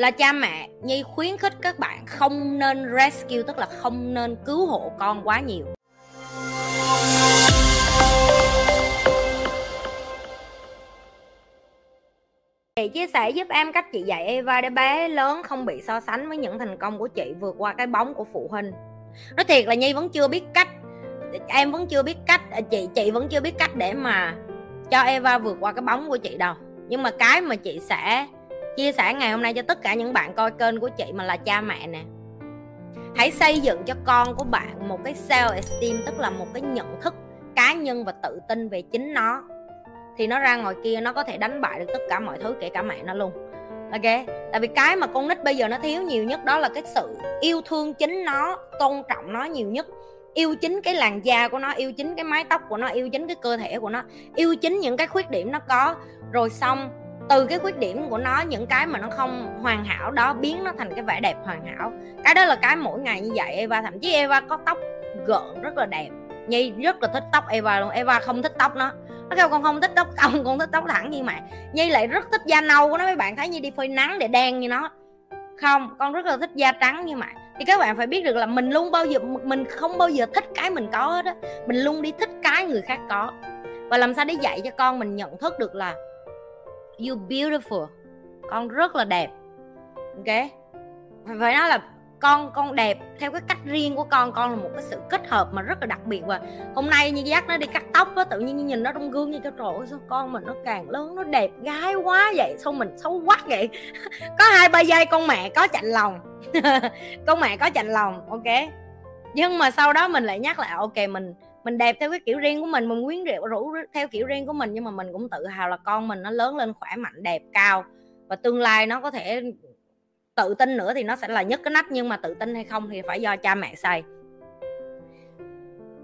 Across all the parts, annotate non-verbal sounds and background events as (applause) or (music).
là cha mẹ nhi khuyến khích các bạn không nên rescue, tức là không nên cứu hộ con quá nhiều Chị chia sẻ giúp em cách chị dạy Eva để bé lớn không bị so sánh với những thành công của chị vượt qua cái bóng của phụ huynh. Nói thiệt là Nhi vẫn chưa biết cách, em vẫn chưa biết cách à, chị chị vẫn chưa biết cách để mà cho Eva vượt qua cái bóng của chị đâu. Nhưng mà cái mà chị sẽ chia sẻ ngày hôm nay cho tất cả những bạn coi kênh của chị mà là cha mẹ nè. Hãy xây dựng cho con của bạn một cái self esteem tức là một cái nhận thức cá nhân và tự tin về chính nó. Thì nó ra ngoài kia, nó có thể đánh bại được tất cả mọi thứ, kể cả mẹ nó luôn. Ok? Tại vì cái mà con nít bây giờ nó thiếu nhiều nhất đó là cái sự yêu thương chính nó, tôn trọng nó nhiều nhất. Yêu chính cái làn da của nó, yêu chính cái mái tóc của nó, yêu chính cái cơ thể của nó. Yêu chính những cái khuyết điểm nó có. Rồi xong từ cái khuyết điểm của nó, những cái mà nó không hoàn hảo đó biến nó thành cái vẻ đẹp hoàn hảo. Cái đó là cái mỗi ngày như vậy, Eva, thậm chí Eva có tóc gợn rất là đẹp. Nhi rất là thích tóc Eva luôn, Eva không thích tóc nó. Nó kêu con không thích tóc cong con thích tóc thẳng như mẹ Nhi lại rất thích da nâu của nó. Mấy bạn thấy như đi phơi nắng để đen như nó. Không, con rất là thích da trắng như mẹ thì các bạn phải biết được là mình luôn bao giờ mình không bao giờ thích cái mình có hết á. Mình luôn đi thích cái người khác có. Và làm sao để dạy cho con mình nhận thức được là you beautiful. Con rất là đẹp. Ok? Phải nói là con con đẹp theo cái cách riêng của con. Con là một cái sự kết hợp mà rất là đặc biệt. Và hôm nay như dắt nó đi cắt tóc á, tự nhiên nhìn nó trong gương như cho trời ơi sao con mình nó càng lớn, nó đẹp gái quá vậy? Sao mình xấu quá vậy? (laughs) Có hai ba giây con mẹ có chạnh lòng. (laughs) Con mẹ có chạnh lòng, ok? Nhưng mà sau đó mình lại nhắc lại, ok, mình mình đẹp theo cái kiểu riêng của mình mình quyến rũ, rủ theo kiểu riêng của mình, nhưng mà mình cũng tự hào là con mình nó lớn lên khỏe mạnh, đẹp, cao. Và tương lai nó có thể tự tin nữa thì nó sẽ là nhất cái nách, nhưng mà tự tin hay không thì phải do cha mẹ xây.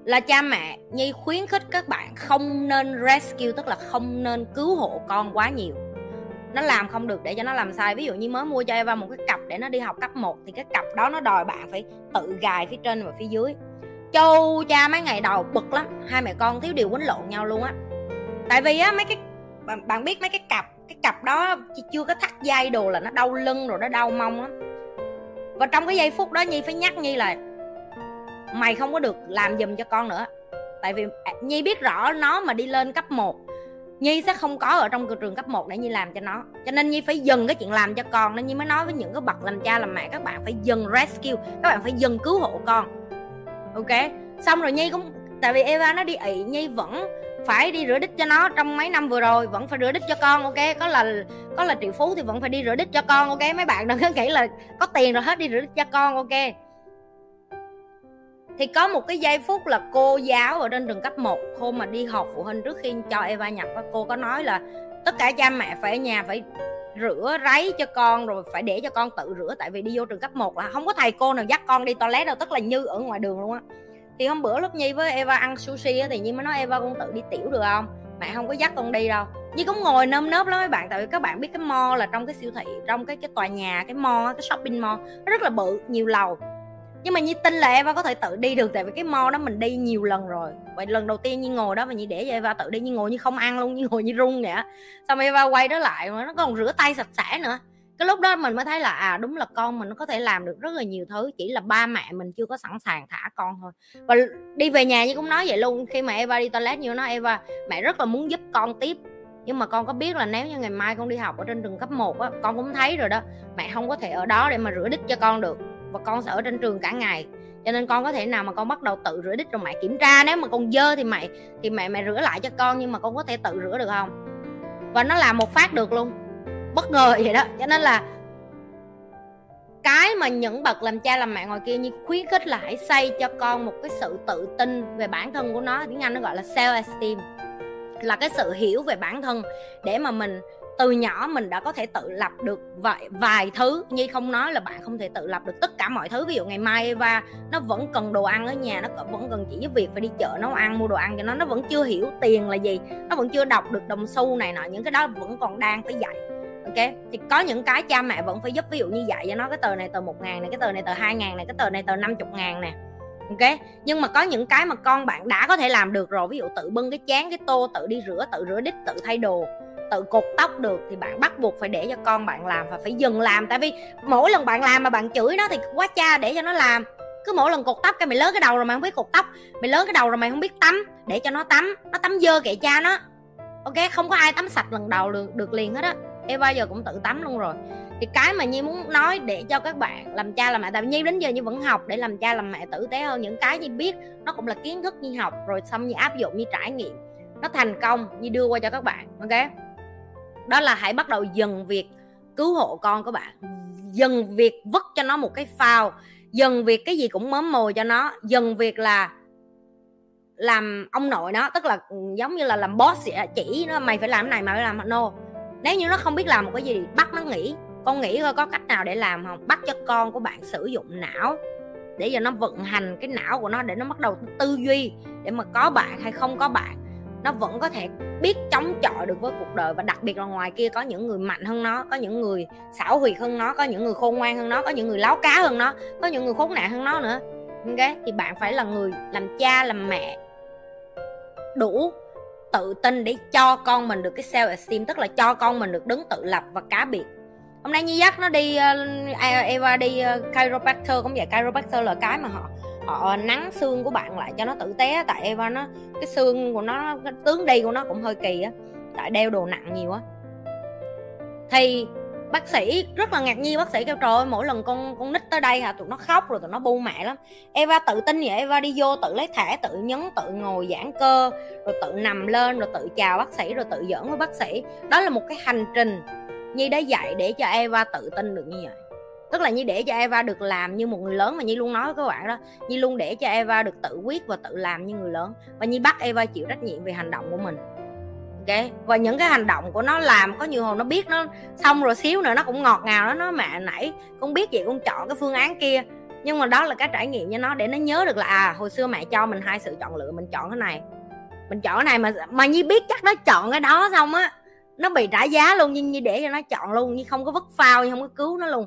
Là cha mẹ nhi khuyến khích các bạn không nên rescue, tức là không nên cứu hộ con quá nhiều. Nó làm không được để cho nó làm sai. Ví dụ như mới mua cho Eva một cái cặp để nó đi học cấp 1 thì cái cặp đó nó đòi bạn phải tự gài phía trên và phía dưới châu cha mấy ngày đầu bực lắm hai mẹ con thiếu điều quấn lộn nhau luôn á. Tại vì á mấy cái bạn, bạn biết mấy cái cặp cái cặp đó chưa có thắt dây đồ là nó đau lưng rồi nó đau mông lắm. Và trong cái giây phút đó nhi phải nhắc nhi là mày không có được làm giùm cho con nữa. Tại vì à, nhi biết rõ nó mà đi lên cấp 1 Nhi sẽ không có ở trong trường cấp 1 để Nhi làm cho nó. Cho nên Nhi phải dừng cái chuyện làm cho con Nên Nhi mới nói với những cái bậc làm cha làm mẹ Các bạn phải dừng rescue Các bạn phải dừng cứu hộ con ok? Xong rồi nhi cũng, tại vì eva nó đi ị, nhi vẫn phải đi rửa đít cho nó trong mấy năm vừa rồi, vẫn phải rửa đít cho con, ok? Có là có là triệu phú thì vẫn phải đi rửa đít cho con, ok? Mấy bạn đừng có nghĩ là có tiền rồi hết đi rửa đít cho con, ok? Thì có một cái giây phút là cô giáo ở trên trường cấp 1 hôm mà đi họp phụ huynh trước khi cho Eva nhập cô có nói là tất cả cha mẹ phải ở nhà, phải rửa ráy cho con, rồi phải để cho con tự rửa, tại vì đi vô trường cấp 1 là không có thầy cô nào dắt con đi toilet đâu, tức là như ở ngoài đường luôn á. Thì hôm bữa lúc nhi với eva ăn sushi á, thì nhi mới nói, eva con tự đi tiểu được không? Mẹ không có dắt con đi đâu. Nhi cũng ngồi nơm nớp lắm mấy bạn, tại vì các bạn biết cái mall là trong cái siêu thị, trong cái cái tòa nhà, cái mall cái shopping mall, nó rất là bự, nhiều lầu nhưng mà Nhi tin là Eva có thể tự đi được, tại vì cái mall đó mình đi nhiều lần rồi. Vậy lần đầu tiên Nhi ngồi đó mà Nhi để cho Eva tự đi, Nhi ngồi như không ăn luôn như ngồi như run vậy xong Eva quay đó lại mà nó còn rửa tay sạch sẽ nữa. Cái lúc đó mình mới thấy là à đúng là con mình nó có thể làm được rất là nhiều thứ, chỉ là ba mẹ mình chưa có sẵn sàng thả con thôi. Và đi về nhà như cũng nói vậy luôn, khi mà Eva đi toilet như nó Eva, mẹ rất là muốn giúp con tiếp. Nhưng mà con có biết là nếu như ngày mai con đi học ở trên trường cấp 1 á, con cũng thấy rồi đó, mẹ không có thể ở đó để mà rửa đít cho con được và con sẽ ở trên trường cả ngày. Cho nên con có thể nào mà con bắt đầu tự rửa đít rồi mẹ kiểm tra, nếu mà con dơ thì mẹ thì mẹ mẹ rửa lại cho con nhưng mà con có thể tự rửa được không? Và nó làm một phát được luôn. Bất ngờ vậy đó. Cho nên là cái mà những bậc làm cha làm mẹ ngoài kia như khuyến khích là hãy xây cho con một cái sự tự tin về bản thân của nó. Tiếng anh nó gọi là self esteem là cái sự hiểu về bản thân để mà mình từ nhỏ mình đã có thể tự lập được vài vài thứ. Như không nói là bạn không thể tự lập được tất cả mọi thứ. Ví dụ ngày mai và nó vẫn cần đồ ăn ở nhà, nó vẫn cần chỉ giúp việc phải đi chợ nấu ăn, mua đồ ăn cho nó nó vẫn chưa hiểu tiền là gì, nó vẫn chưa đọc được đồng xu này nọ, những cái đó vẫn còn đang phải dạy. Ok? Thì có những cái cha mẹ vẫn phải giúp. Ví dụ như dạy cho nó cái tờ này tờ một ngàn này, cái tờ này tờ hai ngàn này, cái tờ này tờ năm chục ngàn nè. Ok? Nhưng mà có những cái mà con bạn đã có thể làm được rồi. Ví dụ tự bưng cái chén, cái tô, tự đi rửa, tự rửa đít, tự thay đồ tự cột tóc được thì bạn bắt buộc phải để cho con bạn làm và phải dừng làm. Tại vì mỗi lần bạn làm mà bạn chửi nó thì quá cha để cho nó làm. Cứ mỗi lần cột tóc cái mày lớn cái đầu rồi mày không biết cột tóc. Mày lớn cái đầu rồi mày không biết tắm, để cho nó tắm. Nó tắm dơ kệ cha nó. Ok, không có ai tắm sạch lần đầu được được liền hết á. Em bao giờ cũng tự tắm luôn rồi. Thì cái mà nhi muốn nói để cho các bạn làm cha làm mẹ, tại vì nhi đến giờ nhi vẫn học để làm cha làm mẹ tử tế hơn. Những cái nhi biết, nó cũng là kiến thức nhi học. Rồi xong nhi áp dụng, nhi trải nghiệm. Nó thành công, nhi đưa qua cho các bạn, ok? Đó là hãy bắt đầu dần việc cứu hộ con của bạn. Dần việc vứt cho nó một cái phao. Dần việc cái gì cũng mớm mồi cho nó. Dần việc là làm ông nội nó, tức là ừ, giống như là làm boss chỉ nó, mày phải làm cái này, mày phải làm no nếu như nó không biết làm một cái gì, bắt nó nghĩ con nghĩ coi có cách nào để làm không? Bắt cho con của bạn sử dụng não để cho nó vận hành cái não của nó để nó bắt đầu tư duy để mà có bạn hay không có bạn nó vẫn có thể biết chống chọi được với cuộc đời và đặc biệt là ngoài kia có những người mạnh hơn nó có những người xảo huyệt hơn nó có những người khôn ngoan hơn nó có những người láo cá hơn nó có những người khốn nạn hơn nó nữa. Ok thì bạn phải là người làm cha làm mẹ đủ tự tin để cho con mình được cái self esteem tức là cho con mình được đứng tự lập và cá biệt. Hôm nay như dắt nó đi uh, Eva đi uh, chiropractor cũng vậy chiropractor là cái mà họ họ nắng xương của bạn lại cho nó tử té tại Eva nó, cái xương của nó, cái tướng đi của nó cũng hơi kỳ á, tại đeo đồ nặng nhiều á. Thì bác sĩ rất là ngạc nhiên, bác sĩ kêu, trời ơi, mỗi lần con con nít tới đây hả? Tụi nó khóc rồi tụi nó bu mẹ lắm. Eva tự tin vậy, Eva đi vô tự lấy thẻ, tự nhấn, tự ngồi giãn cơ, rồi tự nằm lên, rồi tự chào bác sĩ, rồi tự giỡn với bác sĩ. Đó là một cái hành trình Nhi đã dạy để cho Eva tự tin được như vậy tức là Nhi để cho Eva được làm như một người lớn mà Nhi luôn nói với các bạn đó. Nhi luôn để cho Eva được tự quyết và tự làm như người lớn. Và Nhi bắt Eva chịu trách nhiệm về hành động của mình. Ok? Và những cái hành động của nó làm, có nhiều hồi nó biết nó xong rồi xíu nữa nó cũng ngọt ngào đó nó mẹ nãy con biết vậy con chọn cái phương án kia. Nhưng mà đó là cái trải nghiệm cho nó để nó nhớ được là à hồi xưa mẹ cho mình hai sự chọn lựa, mình chọn cái này. Mình chọn cái này mà mà nhi biết chắc nó chọn cái đó xong á, nó bị trả giá luôn. Nhưng như để cho nó chọn luôn như không có vứt phao như không có cứu nó luôn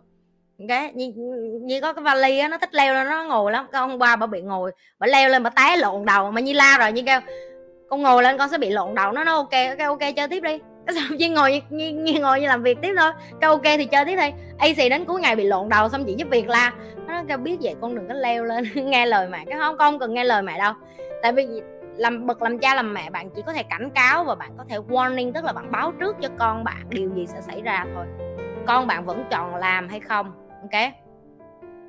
cái như, như có cái vali á nó thích leo lên nó ngồi lắm. Cái hôm ba bà bị ngồi bà leo lên bà té lộn đầu. Mà như la rồi như kêu con ngồi lên con sẽ bị lộn đầu. Nó nó ok cái ok chơi tiếp đi. (laughs) Xong chỉ ngồi như, như, ngồi như làm việc tiếp thôi. Cái ok thì chơi tiếp đi. AC đến cuối ngày bị lộn đầu xong chị giúp việc la. Nó kêu biết vậy con đừng có leo lên. (laughs) Nghe lời mẹ. Cái không con cần nghe lời mẹ đâu. Tại vì làm bậc làm cha làm mẹ bạn chỉ có thể cảnh cáo và bạn có thể warning tức là bạn báo trước cho con bạn điều gì sẽ xảy ra thôi. Con bạn vẫn chọn làm hay không? Ok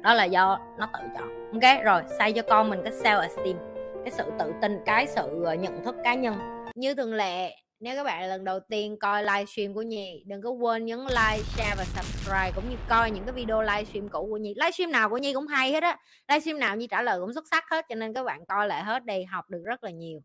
đó là do nó tự chọn ok rồi xây cho con mình cái self esteem cái sự tự tin cái sự ờ, nhận thức cá nhân như thường lệ nếu các bạn lần đầu tiên coi livestream của Nhi đừng có quên nhấn like, share và subscribe cũng như coi những cái video livestream cũ của Nhi. Livestream nào của Nhi cũng hay hết á. Livestream nào Nhi trả lời cũng xuất sắc hết cho nên các bạn coi lại hết đi, học được rất là nhiều.